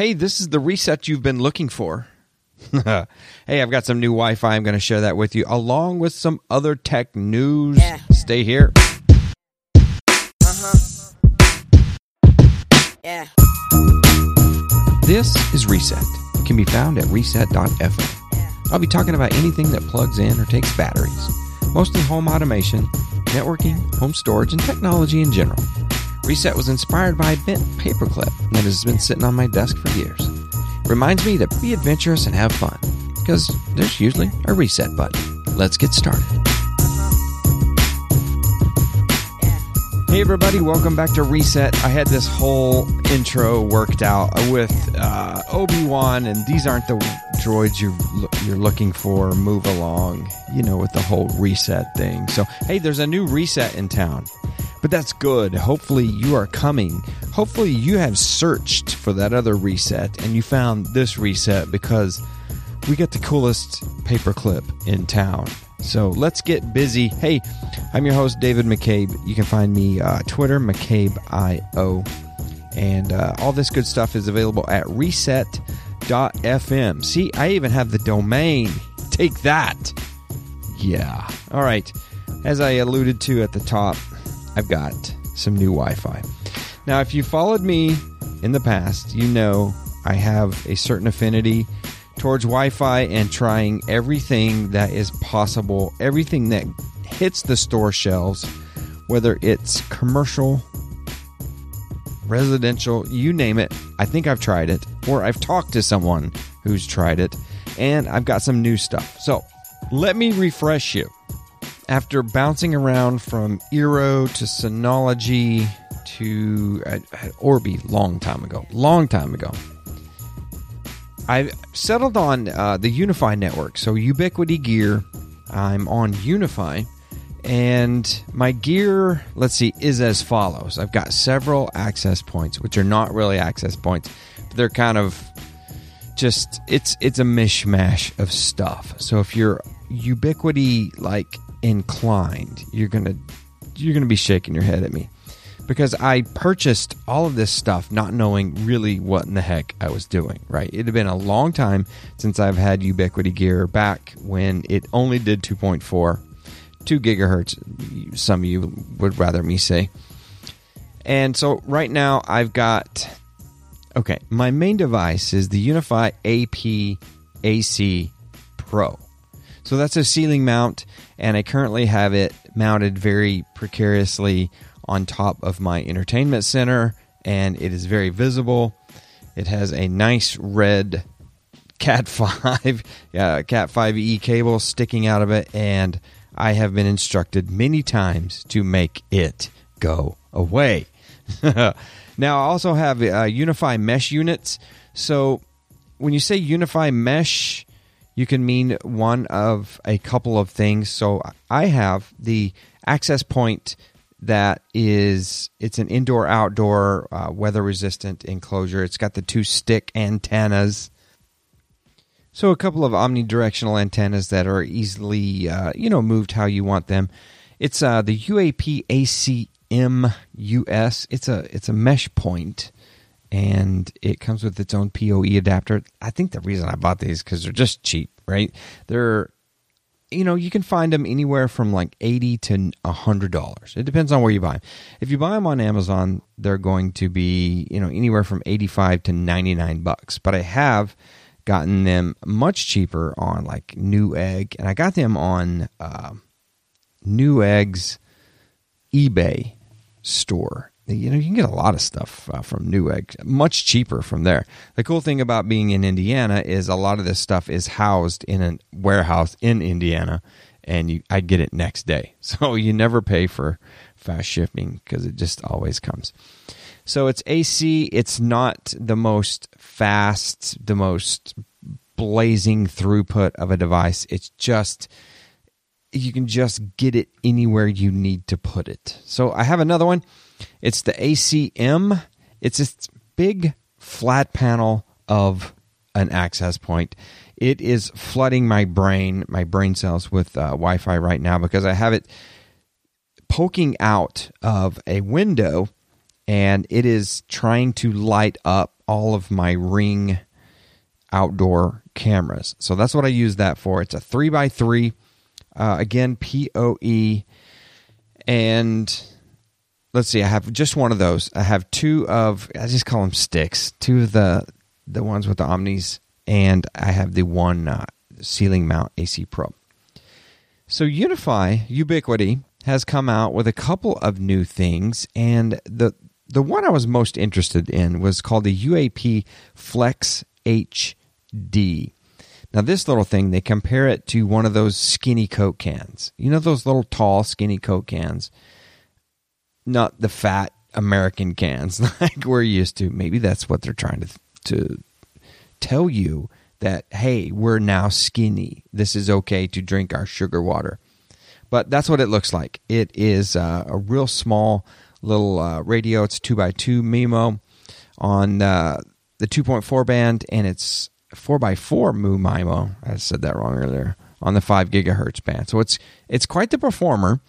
Hey, this is the reset you've been looking for. hey, I've got some new Wi Fi. I'm going to share that with you, along with some other tech news. Yeah. Stay here. Uh-huh. Yeah. This is Reset. It can be found at reset.fm. I'll be talking about anything that plugs in or takes batteries, mostly home automation, networking, home storage, and technology in general. Reset was inspired by a bent paperclip that has been sitting on my desk for years. Reminds me to be adventurous and have fun, because there's usually a reset button. Let's get started. Hey everybody, welcome back to Reset. I had this whole intro worked out with uh, Obi Wan, and these aren't the droids you're you're looking for. Move along, you know, with the whole reset thing. So hey, there's a new reset in town, but that's good. Hopefully you are coming. Hopefully you have searched for that other reset and you found this reset because we got the coolest paperclip in town. So let's get busy. Hey, I'm your host, David McCabe. You can find me uh, Twitter, McCabeIO. And uh, all this good stuff is available at reset.fm. See, I even have the domain. Take that. Yeah. All right. As I alluded to at the top, I've got some new Wi Fi. Now, if you followed me in the past, you know I have a certain affinity towards Wi Fi and trying everything that is possible, everything that hits the store shelves, whether it's commercial, residential, you name it. I think I've tried it, or I've talked to someone who's tried it, and I've got some new stuff. So let me refresh you. After bouncing around from Eero to Synology to Orbi, long time ago, long time ago, I settled on uh, the UniFi network. So Ubiquiti Gear. I'm on UniFi. And my gear, let's see, is as follows. I've got several access points, which are not really access points, but they're kind of just it's it's a mishmash of stuff. So if you're Ubiquiti like inclined, you're gonna you're gonna be shaking your head at me because I purchased all of this stuff not knowing really what in the heck I was doing, right? It had been a long time since I've had Ubiquiti gear back when it only did 2.4, 2 gigahertz, some of you would rather me say. And so right now I've got, okay, my main device is the UniFi AP AC Pro. So that's a ceiling mount, and I currently have it mounted very precariously on top of my entertainment center, and it is very visible. It has a nice red Cat 5, uh, Cat 5e cable sticking out of it, and I have been instructed many times to make it go away. now, I also have uh, UniFi mesh units. So, when you say UniFi mesh, you can mean one of a couple of things. So, I have the access point that is it's an indoor outdoor uh, weather resistant enclosure. It's got the two stick antennas. So a couple of omnidirectional antennas that are easily uh, you know moved how you want them. It's uh, the uap acm us it's a it's a mesh point and it comes with its own poe adapter i think the reason i bought these because they're just cheap right they're you know, you can find them anywhere from like eighty to hundred dollars. It depends on where you buy them. If you buy them on Amazon, they're going to be you know anywhere from eighty-five to ninety-nine bucks. But I have gotten them much cheaper on like Newegg and I got them on uh, Newegg's eBay store. You know, you can get a lot of stuff uh, from Newegg, much cheaper from there. The cool thing about being in Indiana is a lot of this stuff is housed in a warehouse in Indiana, and you, I get it next day. So you never pay for fast shipping because it just always comes. So it's AC. It's not the most fast, the most blazing throughput of a device. It's just you can just get it anywhere you need to put it. So I have another one. It's the ACM. It's this big flat panel of an access point. It is flooding my brain, my brain cells with uh, Wi Fi right now because I have it poking out of a window and it is trying to light up all of my ring outdoor cameras. So that's what I use that for. It's a three by three, uh, again PoE, and let's see. I have just one of those. I have two of I just call them sticks. Two of the the ones with the Omnis, and I have the one uh, ceiling mount AC Pro. So UniFi Ubiquiti has come out with a couple of new things, and the the one I was most interested in was called the UAP Flex HD. Now, this little thing, they compare it to one of those skinny Coke cans. You know, those little tall, skinny Coke cans? Not the fat American cans like we're used to. Maybe that's what they're trying to, to tell you that, hey, we're now skinny. This is okay to drink our sugar water. But that's what it looks like. It is uh, a real small little uh, radio. It's 2x2 MIMO on uh, the 2.4 band, and it's 4x4 Mu MIMO. I said that wrong earlier on the 5 gigahertz band. So it's it's quite the performer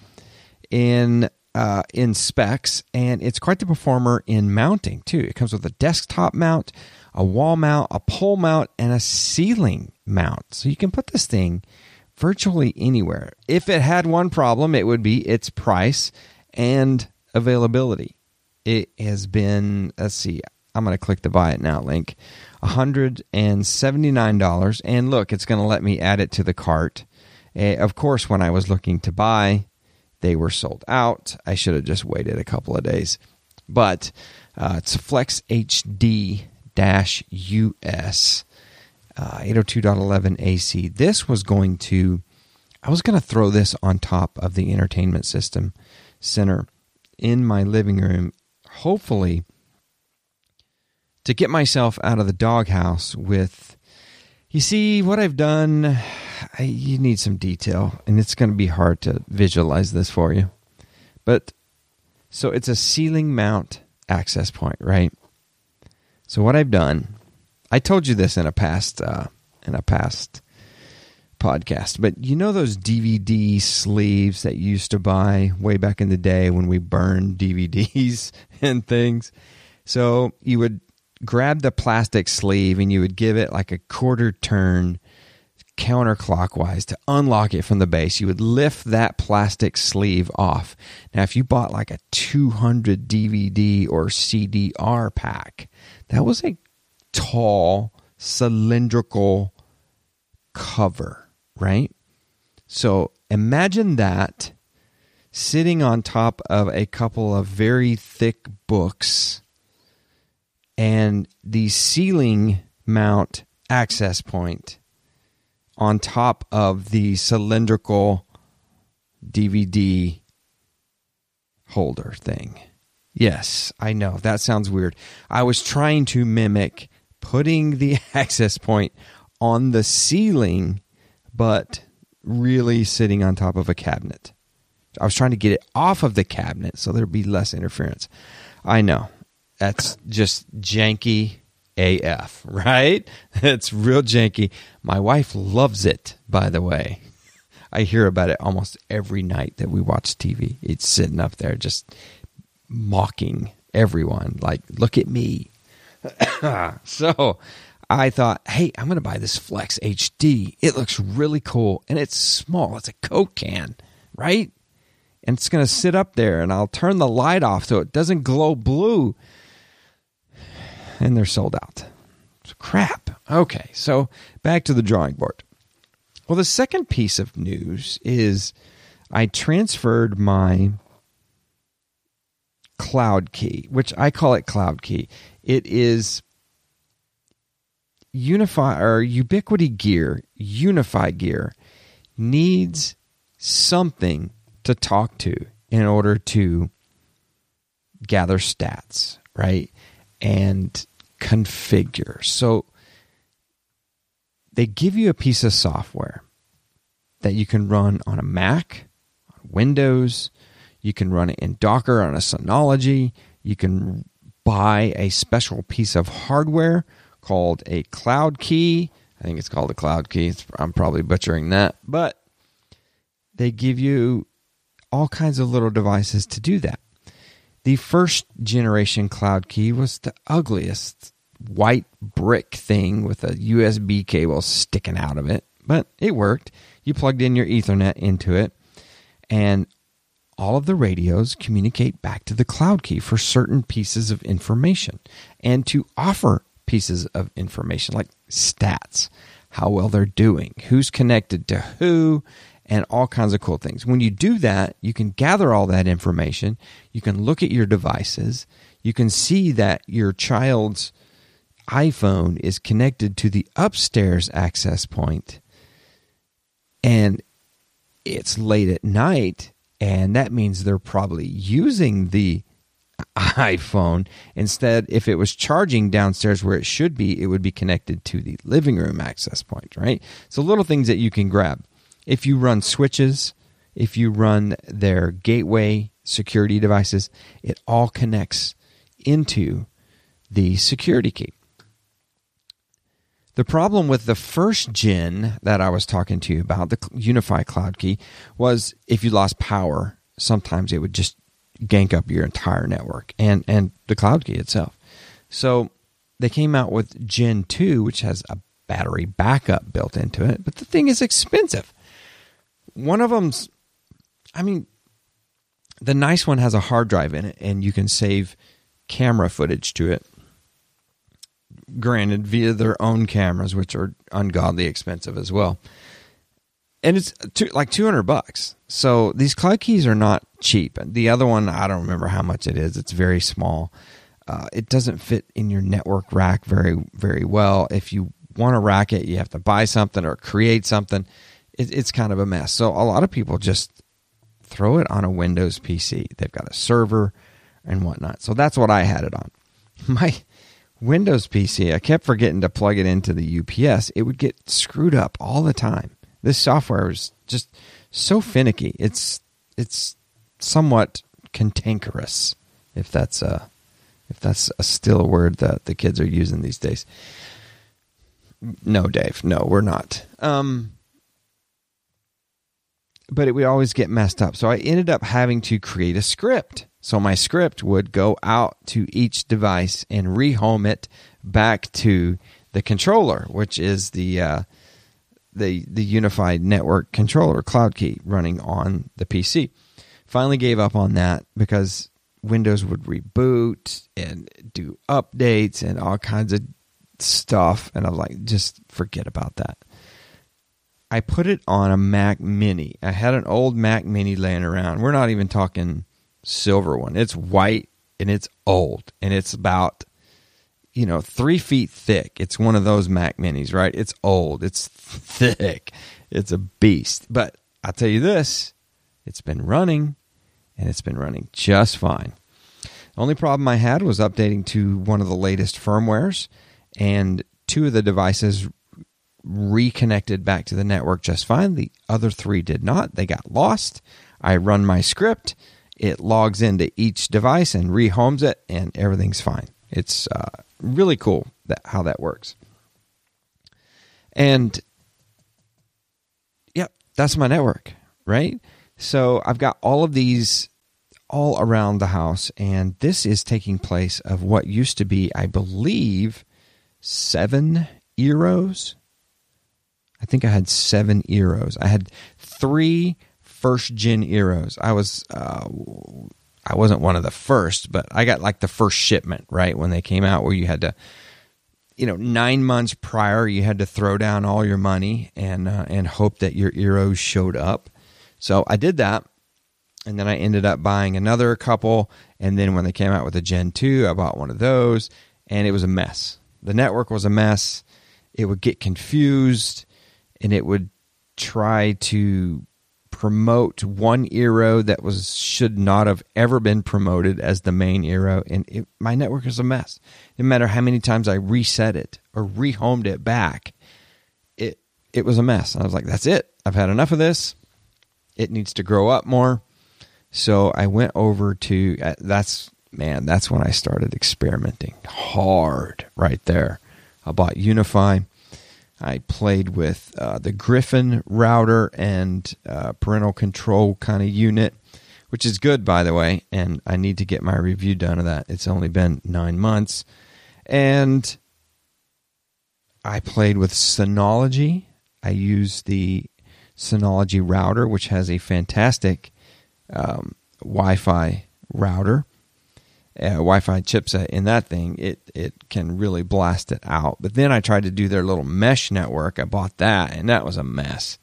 in uh, in specs, and it's quite the performer in mounting too. It comes with a desktop mount, a wall mount, a pole mount, and a ceiling mount. So you can put this thing virtually anywhere. If it had one problem, it would be its price and availability. It has been, let's see, I'm going to click the buy it now link. $179. And look, it's going to let me add it to the cart. Uh, of course, when I was looking to buy, they were sold out. I should have just waited a couple of days. But uh, it's Flex HD US uh, 802.11 AC. This was going to, I was going to throw this on top of the entertainment system center in my living room, hopefully to get myself out of the doghouse with. You see, what I've done, I, you need some detail, and it's going to be hard to visualize this for you. But so it's a ceiling mount access point, right? So what I've done, I told you this in a past uh, in a past podcast, but you know those DVD sleeves that you used to buy way back in the day when we burned DVDs and things. So you would grab the plastic sleeve and you would give it like a quarter turn counterclockwise to unlock it from the base. You would lift that plastic sleeve off. Now, if you bought like a 200 DVD or CDR pack, that was a tall cylindrical cover, right? So imagine that sitting on top of a couple of very thick books and the ceiling mount access point on top of the cylindrical DVD holder thing. Yes, I know. That sounds weird. I was trying to mimic putting the access point on the ceiling, but really sitting on top of a cabinet. I was trying to get it off of the cabinet so there'd be less interference. I know. That's just janky AF, right? It's real janky. My wife loves it, by the way. I hear about it almost every night that we watch TV. It's sitting up there just mocking everyone, like, look at me. so I thought, hey, I'm going to buy this Flex HD. It looks really cool and it's small. It's a Coke can, right? And it's going to sit up there and I'll turn the light off so it doesn't glow blue and they're sold out. Crap. Okay, so back to the drawing board. Well, the second piece of news is I transferred my cloud key, which I call it cloud key. It is UniFi or ubiquiti gear, UniFi gear needs something to talk to in order to gather stats, right? And configure. So they give you a piece of software that you can run on a Mac, on Windows, you can run it in Docker on a Synology, you can buy a special piece of hardware called a cloud key. I think it's called a cloud key. I'm probably butchering that, but they give you all kinds of little devices to do that. The first generation cloud key was the ugliest white brick thing with a USB cable sticking out of it, but it worked. You plugged in your Ethernet into it, and all of the radios communicate back to the cloud key for certain pieces of information and to offer pieces of information like stats, how well they're doing, who's connected to who, and all kinds of cool things. When you do that, you can gather all that information. You can look at your devices. You can see that your child's iPhone is connected to the upstairs access point and it's late at night and that means they're probably using the iPhone. Instead, if it was charging downstairs where it should be, it would be connected to the living room access point, right? So, little things that you can grab. If you run switches, if you run their gateway security devices, it all connects into the security key. The problem with the first gen that I was talking to you about, the UniFi Cloud Key, was if you lost power, sometimes it would just gank up your entire network and, and the Cloud Key itself. So they came out with Gen 2, which has a battery backup built into it, but the thing is expensive. One of them's, I mean, the nice one has a hard drive in it and you can save camera footage to it granted via their own cameras, which are ungodly expensive as well. And it's two, like 200 bucks. So these cloud keys are not cheap. The other one, I don't remember how much it is. It's very small. Uh, it doesn't fit in your network rack very, very well. If you want to rack it, you have to buy something or create something. It, it's kind of a mess. So a lot of people just throw it on a Windows PC. They've got a server and whatnot. So that's what I had it on. My Windows PC, I kept forgetting to plug it into the UPS. It would get screwed up all the time. This software is just so finicky. It's it's somewhat cantankerous, if that's a if that's a still a word that the kids are using these days. No, Dave. No, we're not. Um, but it would always get messed up. So I ended up having to create a script so my script would go out to each device and rehome it back to the controller, which is the uh, the the unified network controller cloud key running on the PC. Finally gave up on that because Windows would reboot and do updates and all kinds of stuff, and I was like, just forget about that. I put it on a Mac Mini. I had an old Mac Mini laying around. We're not even talking silver one. It's white and it's old and it's about you know three feet thick. It's one of those Mac Minis, right? It's old. It's thick. It's a beast. But I'll tell you this: it's been running, and it's been running just fine. The only problem I had was updating to one of the latest firmwares, and two of the devices reconnected back to the network just fine. The other three did not. They got lost. I run my script it logs into each device and rehomes it, and everything's fine. It's uh, really cool that how that works. And yep, that's my network, right? So I've got all of these all around the house, and this is taking place of what used to be, I believe, seven Eeros. I think I had seven Eeros. I had three first gen Eeros. I was uh, I wasn't one of the first, but I got like the first shipment right when they came out, where you had to, you know, nine months prior, you had to throw down all your money and uh, and hope that your Eeros showed up. So I did that, and then I ended up buying another couple. And then when they came out with the Gen two, I bought one of those, and it was a mess. The network was a mess. It would get confused, and it would try to promote one Eero that was should not have ever been promoted as the main Eero, and it, my network is a mess. No matter how many times I reset it or rehomed it back, it it was a mess. I was like, "That's it. I've had enough of this. It needs to grow up more." So I went over to uh, that's man. That's when I started experimenting hard right there. I bought UniFi. I played with uh, the Gryphon router and uh, parental control kind of unit, which is good, by the way. And I need to get my review done of that. It's only been nine months. And I played with Synology. I used the Synology router, which has a fantastic um, Wi-Fi router, uh, Wi-Fi chipset in that thing. It it can really blast it out. But then I tried to do their little mesh network. I bought that, and that was a mess.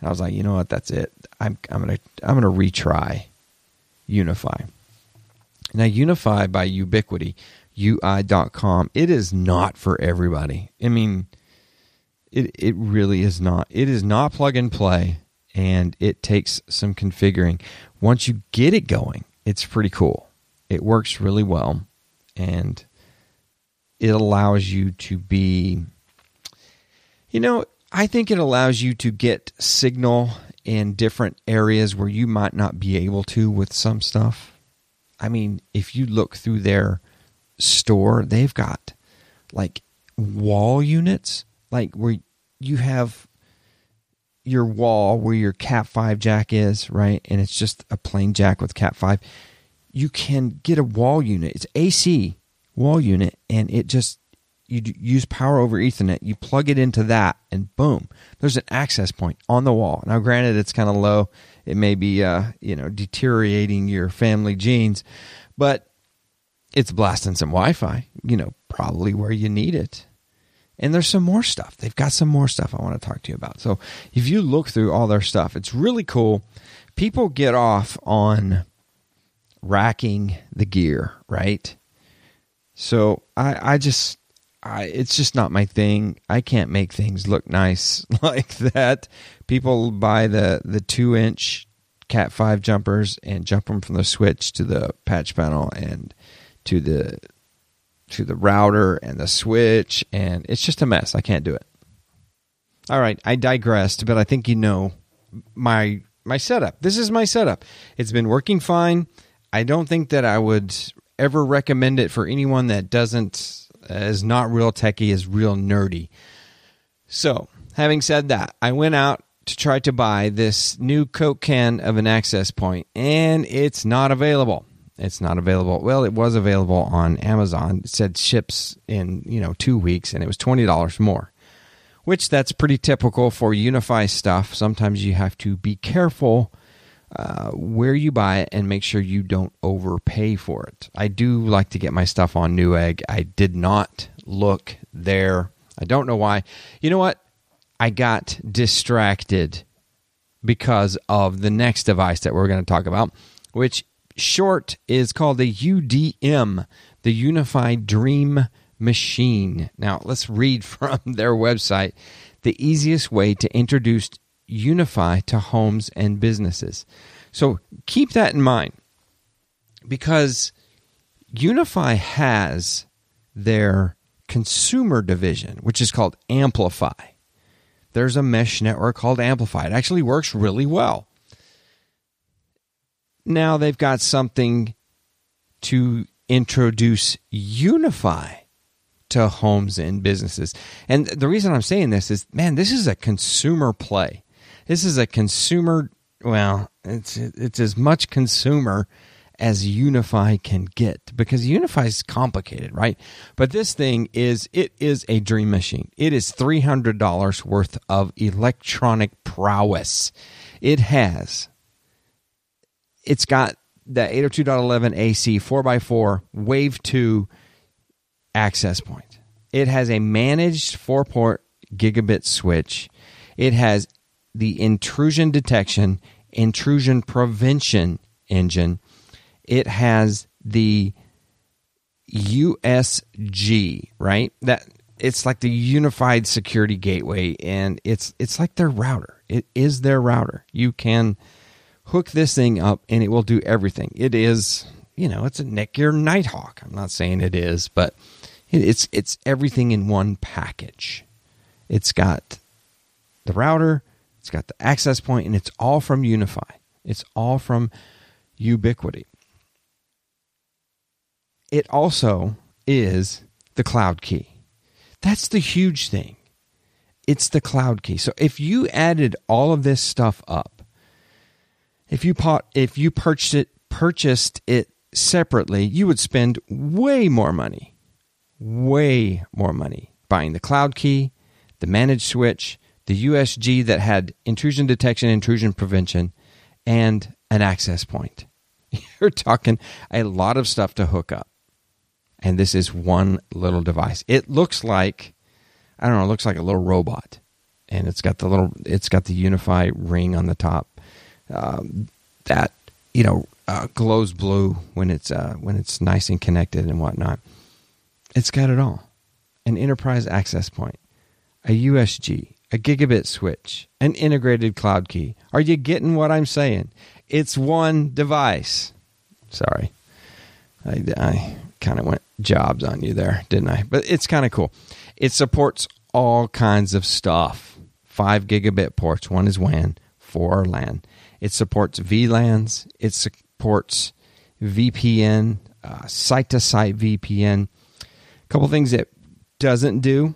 And I was like, you know what? That's it. I'm I'm gonna I'm gonna retry UniFi. Now UniFi by Ubiquiti, UI.com. It is not for everybody. I mean, it it really is not. It is not plug and play, and it takes some configuring. Once you get it going, it's pretty cool. It works really well, and it allows you to be, you know, I think it allows you to get signal in different areas where you might not be able to with some stuff. I mean, if you look through their store, they've got like wall units, like where you have your wall where your Cat 5 jack is, right? And it's just a plain jack with Cat 5. You can get a wall unit. It's AC wall unit, and it just you use power over Ethernet, you plug it into that, and boom, there's an access point on the wall. Now, granted, it's kind of low; it may be, uh, you know, deteriorating your family genes, but it's blasting some Wi-Fi. You know, probably where you need it. And there's some more stuff. They've got some more stuff I want to talk to you about. So if you look through all their stuff, it's really cool. People get off on racking the gear, right? So I, I just I, it's just not my thing. I can't make things look nice like that. People buy the the two inch Cat five jumpers and jump them from the switch to the patch panel and to the to the router and the switch, and it's just a mess. I can't do it. All right, I digressed, but I think you know my my setup. This is my setup. It's been working fine. I don't think that I would ever recommend it for anyone that doesn't uh, is not real techie, is real nerdy. So, having said that, I went out to try to buy this new Coke can of an access point, and it's not available. It's not available. Well, it was available on Amazon. It said ships in you know two weeks, and it was twenty dollars more, which that's pretty typical for UniFi stuff. Sometimes you have to be careful uh, where you buy it and make sure you don't overpay for it. I do like to get my stuff on Newegg. I did not look there. I don't know why. You know what? I got distracted because of the next device that we're going to talk about, which short is called the UDM, the Unified Dream Machine. Now, let's read from their website the easiest way to introduce UniFi to homes and businesses. So keep that in mind because UniFi has their consumer division, which is called AmpliFi. There's a mesh network called AmpliFi. It actually works really well. Now they've got something to introduce UniFi to homes and businesses. And the reason I'm saying this is, man, this is a consumer play. This is a consumer. Well, it's it's as much consumer as UniFi can get because UniFi is complicated, right? But this thing is it is a dream machine. It is three hundred dollars worth of electronic prowess. It has. It's got the 802.11 AC 4x4 Wave 2 access point. It has a managed 4 port gigabit switch. It has the intrusion detection, intrusion prevention engine. It has the USG, right? That it's like the unified security gateway and it's it's like their router. It is their router. You can hook this thing up and it will do everything. It is, you know, it's a Netgear Nighthawk. I'm not saying it is, but it's it's everything in one package. It's got the router, it's got the access point, and it's all from UniFi. It's all from Ubiquiti. It also is the cloud key. That's the huge thing. It's the cloud key. So if you added all of this stuff up, if you pot, if you purchased it purchased it separately, you would spend way more money, way more money buying the cloud key the managed switch, the USG that had intrusion detection, intrusion prevention, and an access point. You're talking a lot of stuff to hook up. And this is one little device. It looks like, I don't know, it looks like a little robot. And it's got the little, it's got the UniFi ring on the top um, that, you know, uh, glows blue when it's, uh, when it's nice and connected and whatnot. It's got it all an enterprise access point, a USG, a gigabit switch, an integrated cloud key. Are you getting what I'm saying? It's one device. Sorry. I, I kind of went jobs on you there, didn't I? But it's kind of cool. It supports all kinds of stuff. Five gigabit ports. One is WAN, four are LAN. It supports VLANs. It supports VPN, uh, site to site VPN. A couple things it doesn't do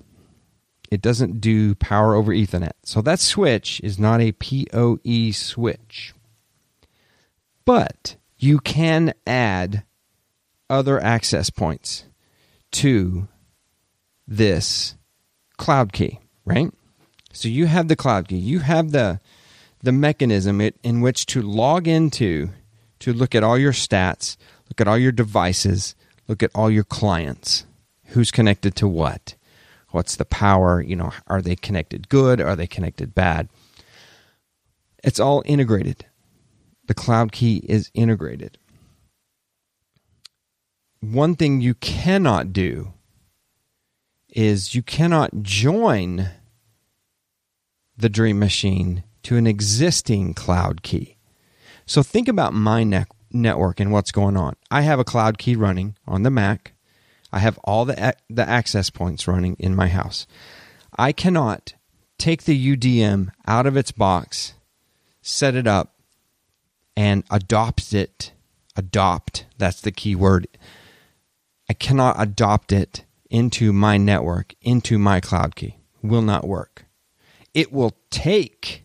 it doesn't do power over Ethernet. So that switch is not a PoE switch. But you can add other access points to this cloud key, right? So you have the cloud key. You have the the mechanism in which to log into to look at all your stats, look at all your devices, look at all your clients, who's connected to what What's the power? You know, are they connected good? Are they connected bad? It's all integrated. The cloud key is integrated. One thing you cannot do is you cannot join the Dream Machine to an existing cloud key. So think about my ne- network and what's going on. I have a cloud key running on the Mac. I have all the the access points running in my house. I cannot take the UDM out of its box, set it up, and adopt it. Adopt, that's the key word. I cannot adopt it into my network, into my cloud key. Will not work. It will take,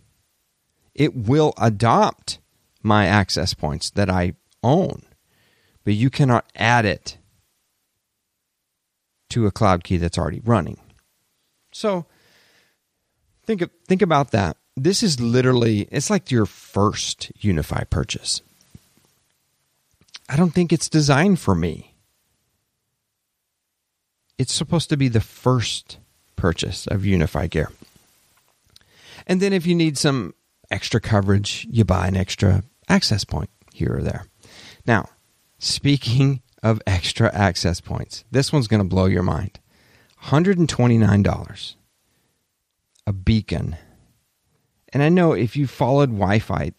it will adopt my access points that I own, but you cannot add it to a cloud key that's already running. So think of, think about that. This is literally it's like your first UniFi purchase. I don't think it's designed for me. It's supposed to be the first purchase of UniFi gear. And then if you need some extra coverage, you buy an extra access point here or there. Now, speaking of extra access points. This one's going to blow your mind. $129. A beacon. And I know if you followed Wi Fi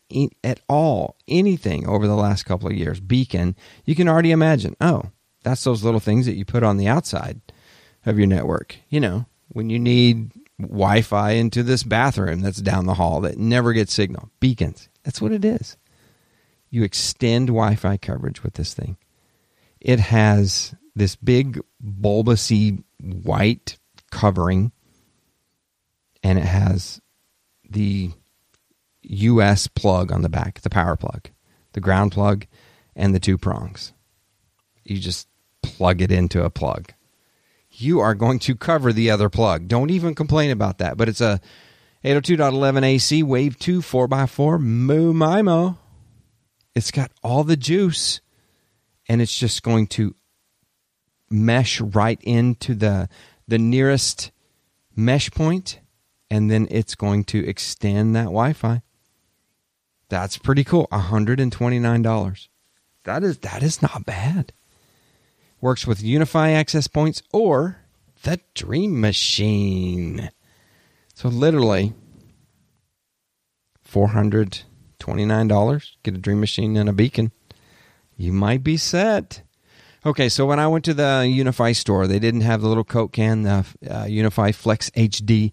at all, anything over the last couple of years, beacon, you can already imagine, oh, that's those little things that you put on the outside of your network. You know, when you need Wi Fi into this bathroom that's down the hall that never gets signal. Beacons. That's what it is. You extend Wi Fi coverage with this thing. It has this big bulbousy white covering, and it has the US plug on the back, the power plug, the ground plug, and the two prongs. You just plug it into a plug. You are going to cover the other plug. Don't even complain about that. But it's a 802.11 AC Wave 2 4x4 Mu MIMO. It's got all the juice and it's just going to mesh right into the the nearest mesh point and then it's going to extend that Wi-Fi. That's pretty cool. $129. That is that is not bad. Works with UniFi access points or the Dream Machine. So literally $429 get a Dream Machine and a beacon you might be set. Okay, so when I went to the UniFi store, they didn't have the little Coke can, the uh, UniFi Flex HD.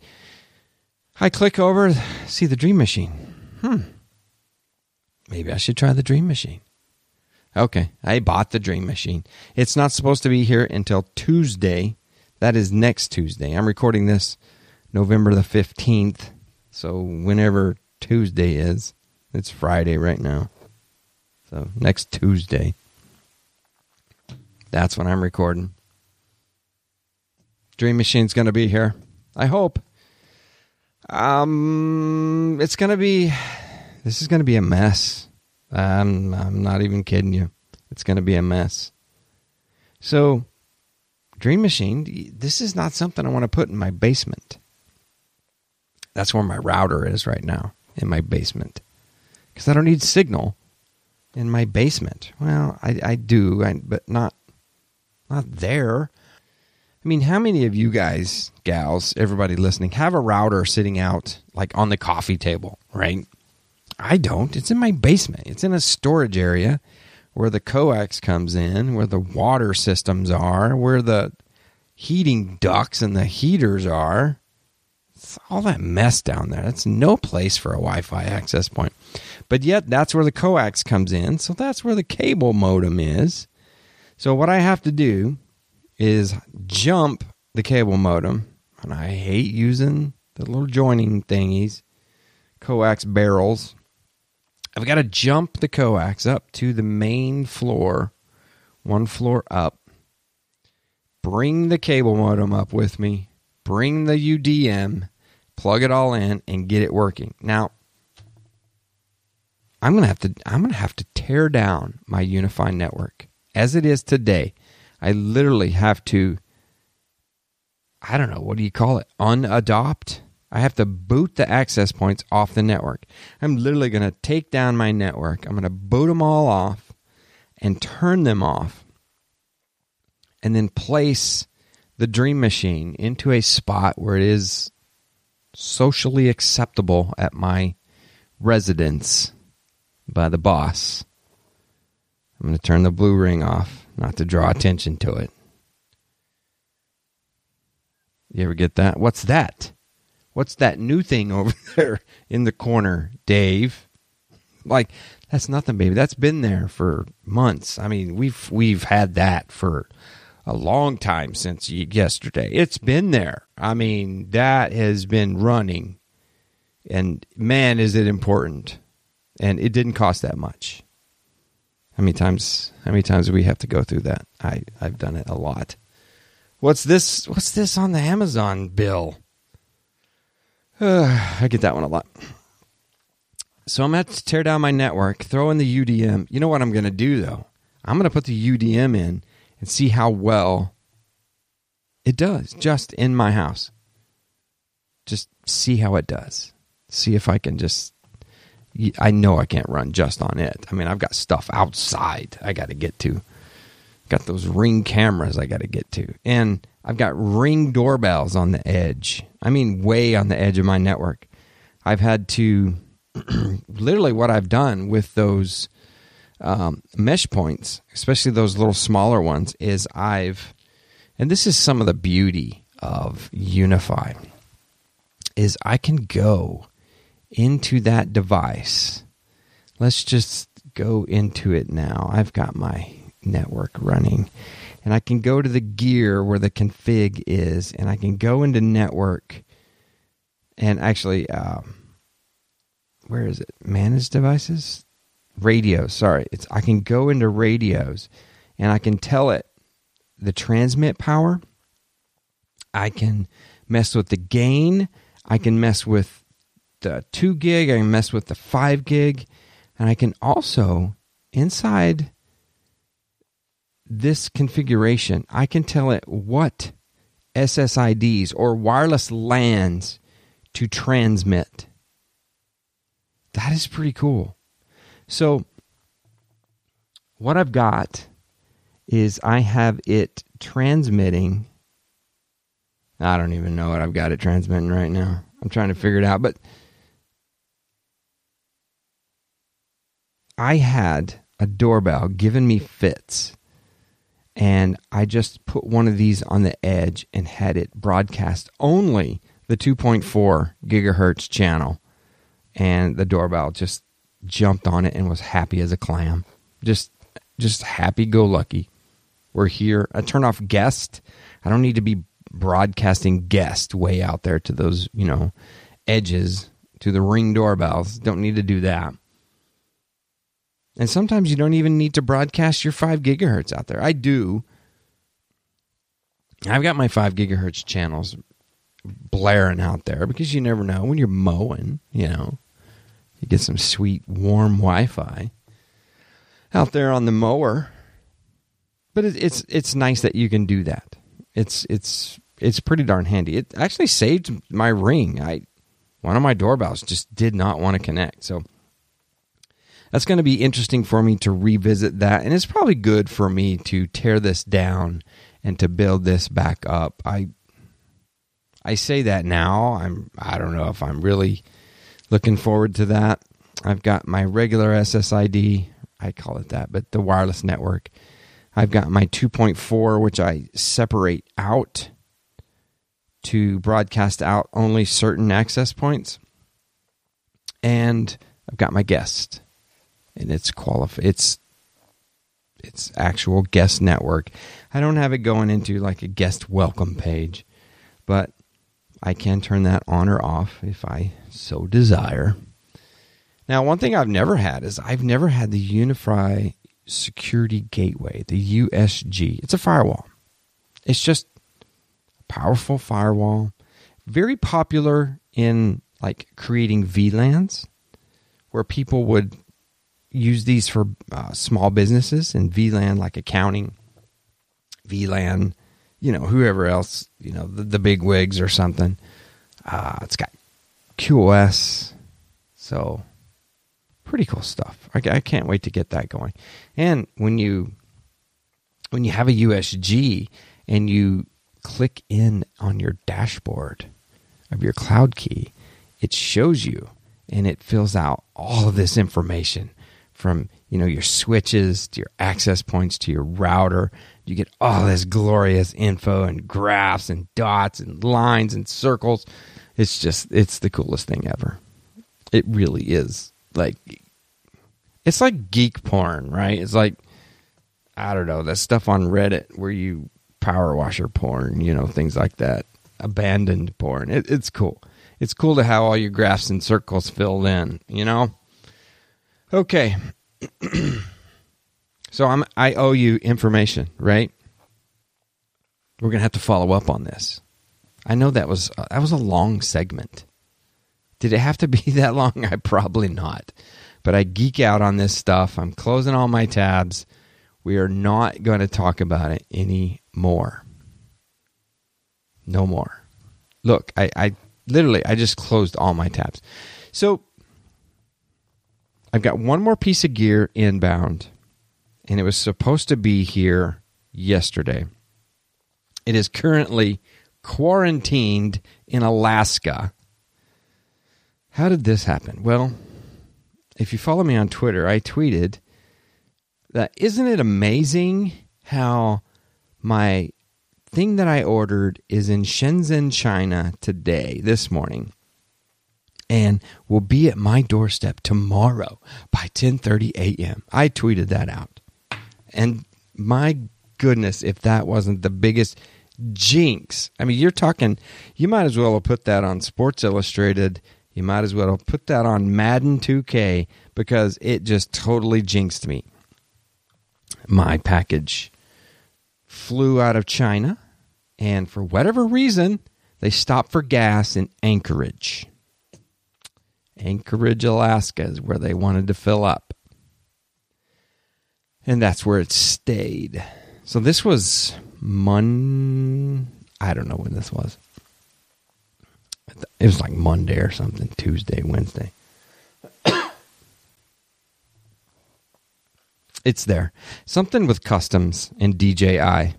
I click over, see the Dream Machine. Hmm. Maybe I should try the Dream Machine. Okay, I bought the Dream Machine. It's not supposed to be here until Tuesday. That is next Tuesday. I'm recording this November the 15th. So whenever Tuesday is, it's Friday right now. So next Tuesday. That's when I'm recording. Dream Machine's going to be here. I hope. Um, it's gonna be. This is gonna be a mess. I'm I'm not even kidding you. It's gonna be a mess. So, Dream Machine. This is not something I want to put in my basement. That's where my router is right now in my basement because I don't need signal in my basement. Well, I, I do, I, but not not there. I mean, how many of you guys, gals, everybody listening, have a router sitting out like on the coffee table, right? I don't. It's in my basement. It's in a storage area where the coax comes in, where the water systems are, where the heating ducts and the heaters are. All that mess down there. That's no place for a Wi Fi access point. But yet, that's where the coax comes in. So that's where the cable modem is. So, what I have to do is jump the cable modem, and I hate using the little joining thingies, coax barrels. I've got to jump the coax up to the main floor, one floor up, bring the cable modem up with me, bring the UDM, plug it all in, and get it working. Now, I'm gonna have to I'm gonna have to tear down my UniFi network as it is today. I literally have to, I don't know, what do you call it? Unadopt? I have to boot the access points off the network. I'm literally going to take down my network. I'm going to boot them all off and turn them off and then place the dream machine into a spot where it is socially acceptable at my residence by the boss. I'm going to turn the blue ring off not to draw attention to it. You ever get that? What's that? What's that new thing over there in the corner, Dave? Like that's nothing, baby. That's been there for months. I mean, we've we've had that for a long time since yesterday. It's been there. I mean, that has been running. And man, is it important. And it didn't cost that much. How many times? How many times do we have to go through that? I I've done it a lot. What's this? What's this on the Amazon bill? Uh, I get that one a lot. So I'm going to tear down my network, throw in the UDM. You know what I'm to do though? I'm to put the UDM in and see how well it does just in my house. Just see how it does. See if I can just I know I can't run just on it. I mean, I've got stuff outside I got to get to. Got those ring cameras I got to get to. And I've got ring doorbells on the edge. I mean, way on the edge of my network. I've had to literally what I've done with those um, mesh points, especially those little smaller ones, is I've, and this is some of the beauty of UniFi, is I can go into that device. Let's just go into it now. I've got my network running and I can go to the gear where the config is and I can go into network and actually, um, where is it? Manage devices? Radios. Sorry. It's, I can go into radios and I can tell it the transmit power. I can mess with the gain. I can mess with the 2 gig, I can mess with the 5 gig, and I can also, inside this configuration, I can tell it what SSIDs or wireless LANs to transmit. That is pretty cool. So, what I've got is I have it transmitting. I don't even know what I've got it transmitting right now. I'm trying to figure it out. But I had a doorbell giving me fits. And I just put one of these on the edge and had it broadcast only the 2.4 gigahertz channel. And the doorbell just jumped on it and was happy as a clam. Just just happy go lucky. We're here. I turn off guest. I don't need to be broadcasting guest way out there to those, you know, edges to the ring doorbells. Don't need to do that. And sometimes you don't even need to broadcast your 5 gigahertz out there. I do. I've got my 5 gigahertz channels blaring out there because you never know when you're mowing, you know. You get some sweet warm Wi-Fi out there on the mower. But it, it's it's nice that you can do that. It's it's it's pretty darn handy. It actually saved my ring. I one of my doorbells just did not want to connect. So that's going to be interesting for me to revisit that and it's probably good for me to tear this down and to build this back up. I I say that now. I'm I don't know if I'm really looking forward to that. I've got my regular SSID, I call it that, but the wireless network. I've got my 2.4 which I separate out to broadcast out only certain access points. And I've got my guest. And it's qualif- it's it's actual guest network. I don't have it going into like a guest welcome page, but I can turn that on or off if I so desire. Now, one thing I've never had is I've never had the UniFi Security Gateway, the USG. It's a firewall. It's just a powerful firewall, very popular in like creating VLANs where people would use these for uh, small businesses and VLAN like accounting, VLAN, you know, whoever else, you know, the, the big wigs or something. Uh, it's got QoS, so pretty cool stuff. I, I can't wait to get that going. And when you when you have a USG and you click in on your dashboard of your cloud key, it shows you and it fills out all of this information from you know your switches to your access points to your router you get all this glorious info and graphs and dots and lines and circles it's just it's the coolest thing ever. It really is. Like it's like geek porn right? It's like i don't know that stuff on reddit where you power washer porn you know things like that. Abandoned porn. It, it's cool. It's cool to have all your graphs and circles filled in you know? Okay. so I'm I owe you information, right? We're to have to follow up on this. I know that was uh, that was a long segment. Did it have to be that long? I probably not. But I geek out on this stuff. I'm closing all my tabs. We are not going to talk about it anymore. No more. Look, I, I literally I just closed all my tabs. So I've got one more piece of gear inbound, and it was supposed to be here yesterday. It is currently quarantined in Alaska. How did this happen? Well, if you follow me on Twitter, I tweeted that isn't it amazing how my thing that I ordered is in Shenzhen, China today, this morning and will be at my doorstep tomorrow by 10:30 a.m. I tweeted that out. And my goodness, if that wasn't the biggest jinx. I mean, you're talking you might as well have put that on Sports Illustrated. You might as well have put that on Madden 2K because it just totally jinxed me. My package flew out of China and for whatever reason, they stopped for gas in Anchorage. Anchorage, Alaska is where they wanted to fill up. And that's where it stayed. So this was Mon I don't know when this was. It was like Monday or something, Tuesday, Wednesday. it's there. Something with customs and DJI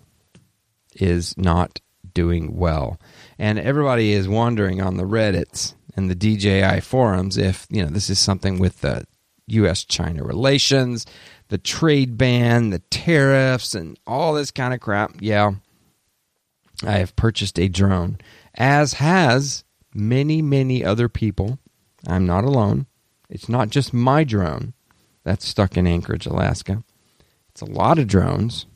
is not doing well. And everybody is wondering on the Reddits and the DJI forums if you know this is something with the U.S. China relations, the trade ban, the tariffs, and all this kind of crap. Yeah, I have purchased a drone, as has many many other people. I'm not alone. It's not just my drone that's stuck in Anchorage, Alaska. It's a lot of drones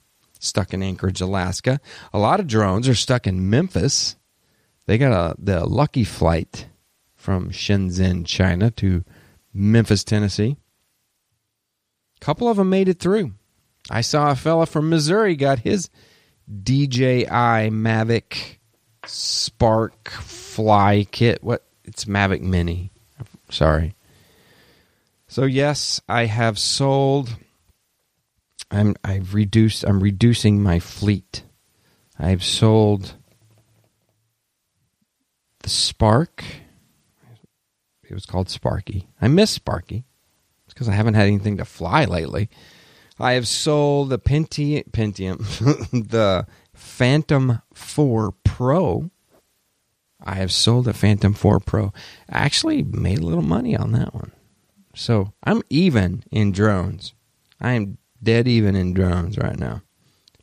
stuck in Anchorage, Alaska. A lot of drones are stuck in Memphis. They got a the lucky flight from Shenzhen, China to Memphis, Tennessee. Couple of them made it through. I saw a fella from Missouri got his DJI Mavic Spark Fly kit. What? It's Mavic Mini. Sorry. So yes, I have sold. I'm I've reduced. I'm reducing my fleet. I've sold the Spark. It was called Sparky. I miss Sparky. Because I haven't had anything to fly lately. I have sold the Pentium, Pentium the Phantom 4 Pro. I have sold the Phantom 4 Pro. Actually made a little money on that one. So I'm even in drones. I am dead even in drones right now.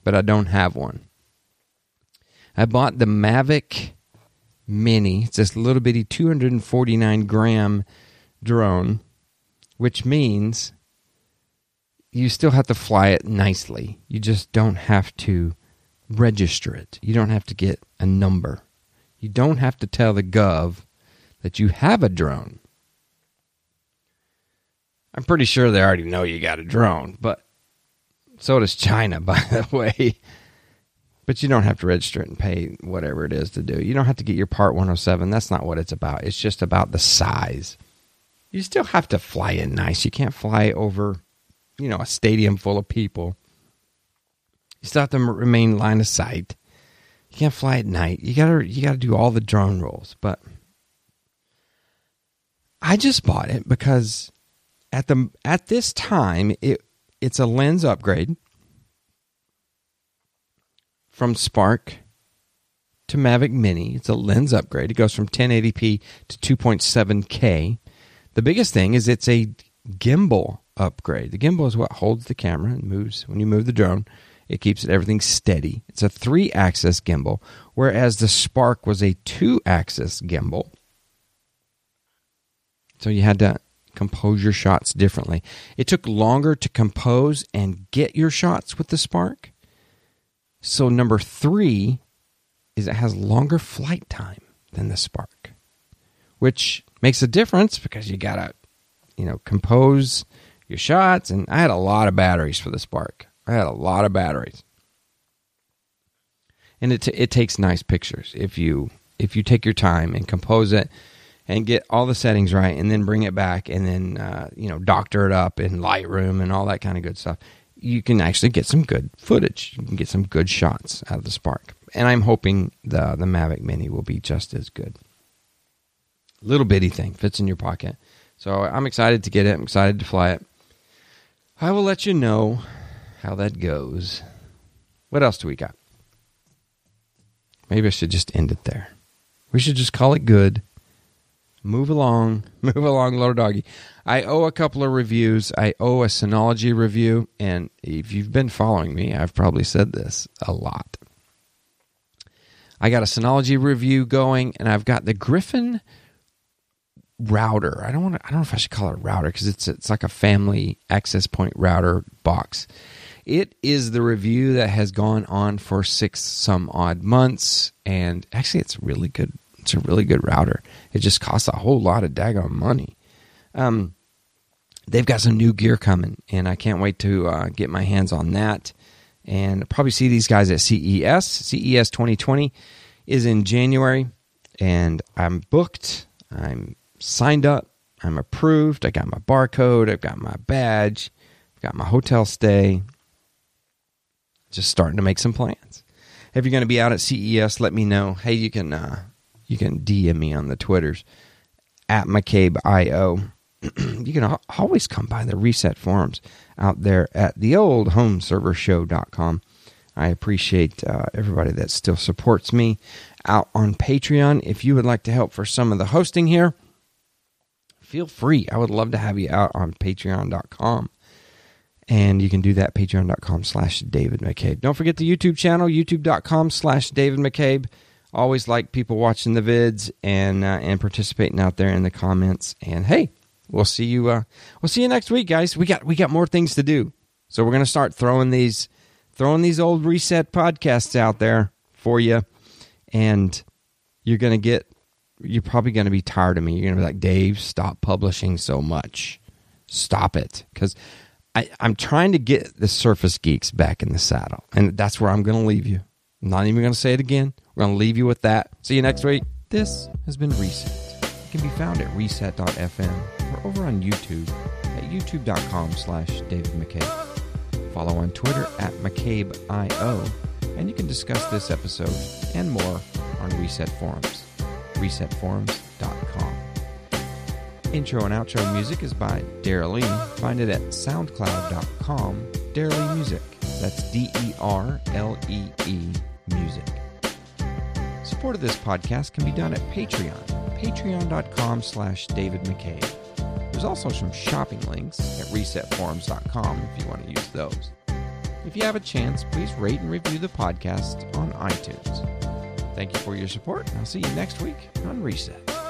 But I don't have one. I bought the Mavic Mini. It's this little bitty 249 gram drone, which means you still have to fly it nicely. You just don't have to register it. You don't have to get a number. You don't have to tell the Gov that you have a drone. I'm pretty sure they already know you got a drone, but so does China, by the way. But you don't have to register it and pay whatever it is to do. You don't have to get your Part 107. That's not what it's about. It's just about the size. You still have to fly in nice. You can't fly over, you know, a stadium full of people. You still have to remain line of sight. You can't fly at night. You gotta you gotta do all the drone rolls. But I just bought it because at the at this time it it's a lens upgrade from Spark to Mavic Mini. It's a lens upgrade. It goes from 1080p to 2.7K. The biggest thing is it's a gimbal upgrade. The gimbal is what holds the camera and moves when you move the drone. It keeps everything steady. It's a three axis gimbal, whereas the Spark was a two axis gimbal. So you had to compose your shots differently. It took longer to compose and get your shots with the Spark. So number three is it has longer flight time than the Spark, which makes a difference because you gotta, you know, compose your shots. And I had a lot of batteries for the Spark. I had a lot of batteries, and it t- it takes nice pictures if you if you take your time and compose it and get all the settings right and then bring it back and then uh, you know doctor it up in Lightroom and all that kind of good stuff you can actually get some good footage. You can get some good shots out of the Spark. And I'm hoping the the Mavic Mini will be just as good. Little bitty thing fits in your pocket. So I'm excited to get it. I'm excited to fly it. I will let you know how that goes. What else do we got? Maybe I should just end it there. We should just call it good move along, move along, little doggy. I owe a couple of reviews. I owe a Synology review, and if you've been following me, I've probably said this a lot. I got a Synology review going, and I've got the Gryphon router. I don't want to, I don't know if I should call it a router because it's it's like a family access point router box. It is the review that has gone on for six some odd months, and actually, it's really good it's a really good router. It just costs a whole lot of daggone money. Um, they've got some new gear coming, and I can't wait to uh, get my hands on that. And probably see these guys at CES. CES 2020 is in January, and I'm booked. I'm signed up. I'm approved. I got my barcode. I've got my badge. I've got my hotel stay. Just starting to make some plans. If you're going to be out at CES, let me know. Hey, you can uh, you can DM me on the Twitters at McCabe.io. you can always come by the reset forums out there at the old homeservershow.com. I appreciate uh, everybody that still supports me out on Patreon. If you would like to help for some of the hosting here, feel free. I would love to have you out on patreon.com. And you can do that patreon.com slash David McCabe. Don't forget the YouTube channel, youtube.com slash David McCabe always like people watching the vids and uh, and participating out there in the comments. And hey, we'll see you. Uh, we'll see you next week, guys. We got we got more things to do, so we're gonna start throwing these throwing these old reset podcasts out there for you, and you're gonna get. You're probably gonna be tired of me. You're gonna be like, Dave, stop publishing so much. Stop it, because. I'm trying to get the Surface Geeks back in the saddle, and that's where I'm going to leave you. I'm not even going to say it again. We're going to leave you with that. See you next week. This has been Reset. It can be found at reset.fm or over on YouTube at youtube.com slash David McCabe. Follow on Twitter at McCabeIO, and you can discuss this episode and more on Reset Forums, resetforums.com. Intro and outro music is by Derlee Find it at soundcloud.com, Derlee Music. That's D E R L E E Music. Support of this podcast can be done at Patreon, patreon.com slash David McCabe. There's also some shopping links at resetforums.com if you want to use those. If you have a chance, please rate and review the podcast on iTunes. Thank you for your support, I'll see you next week on Reset.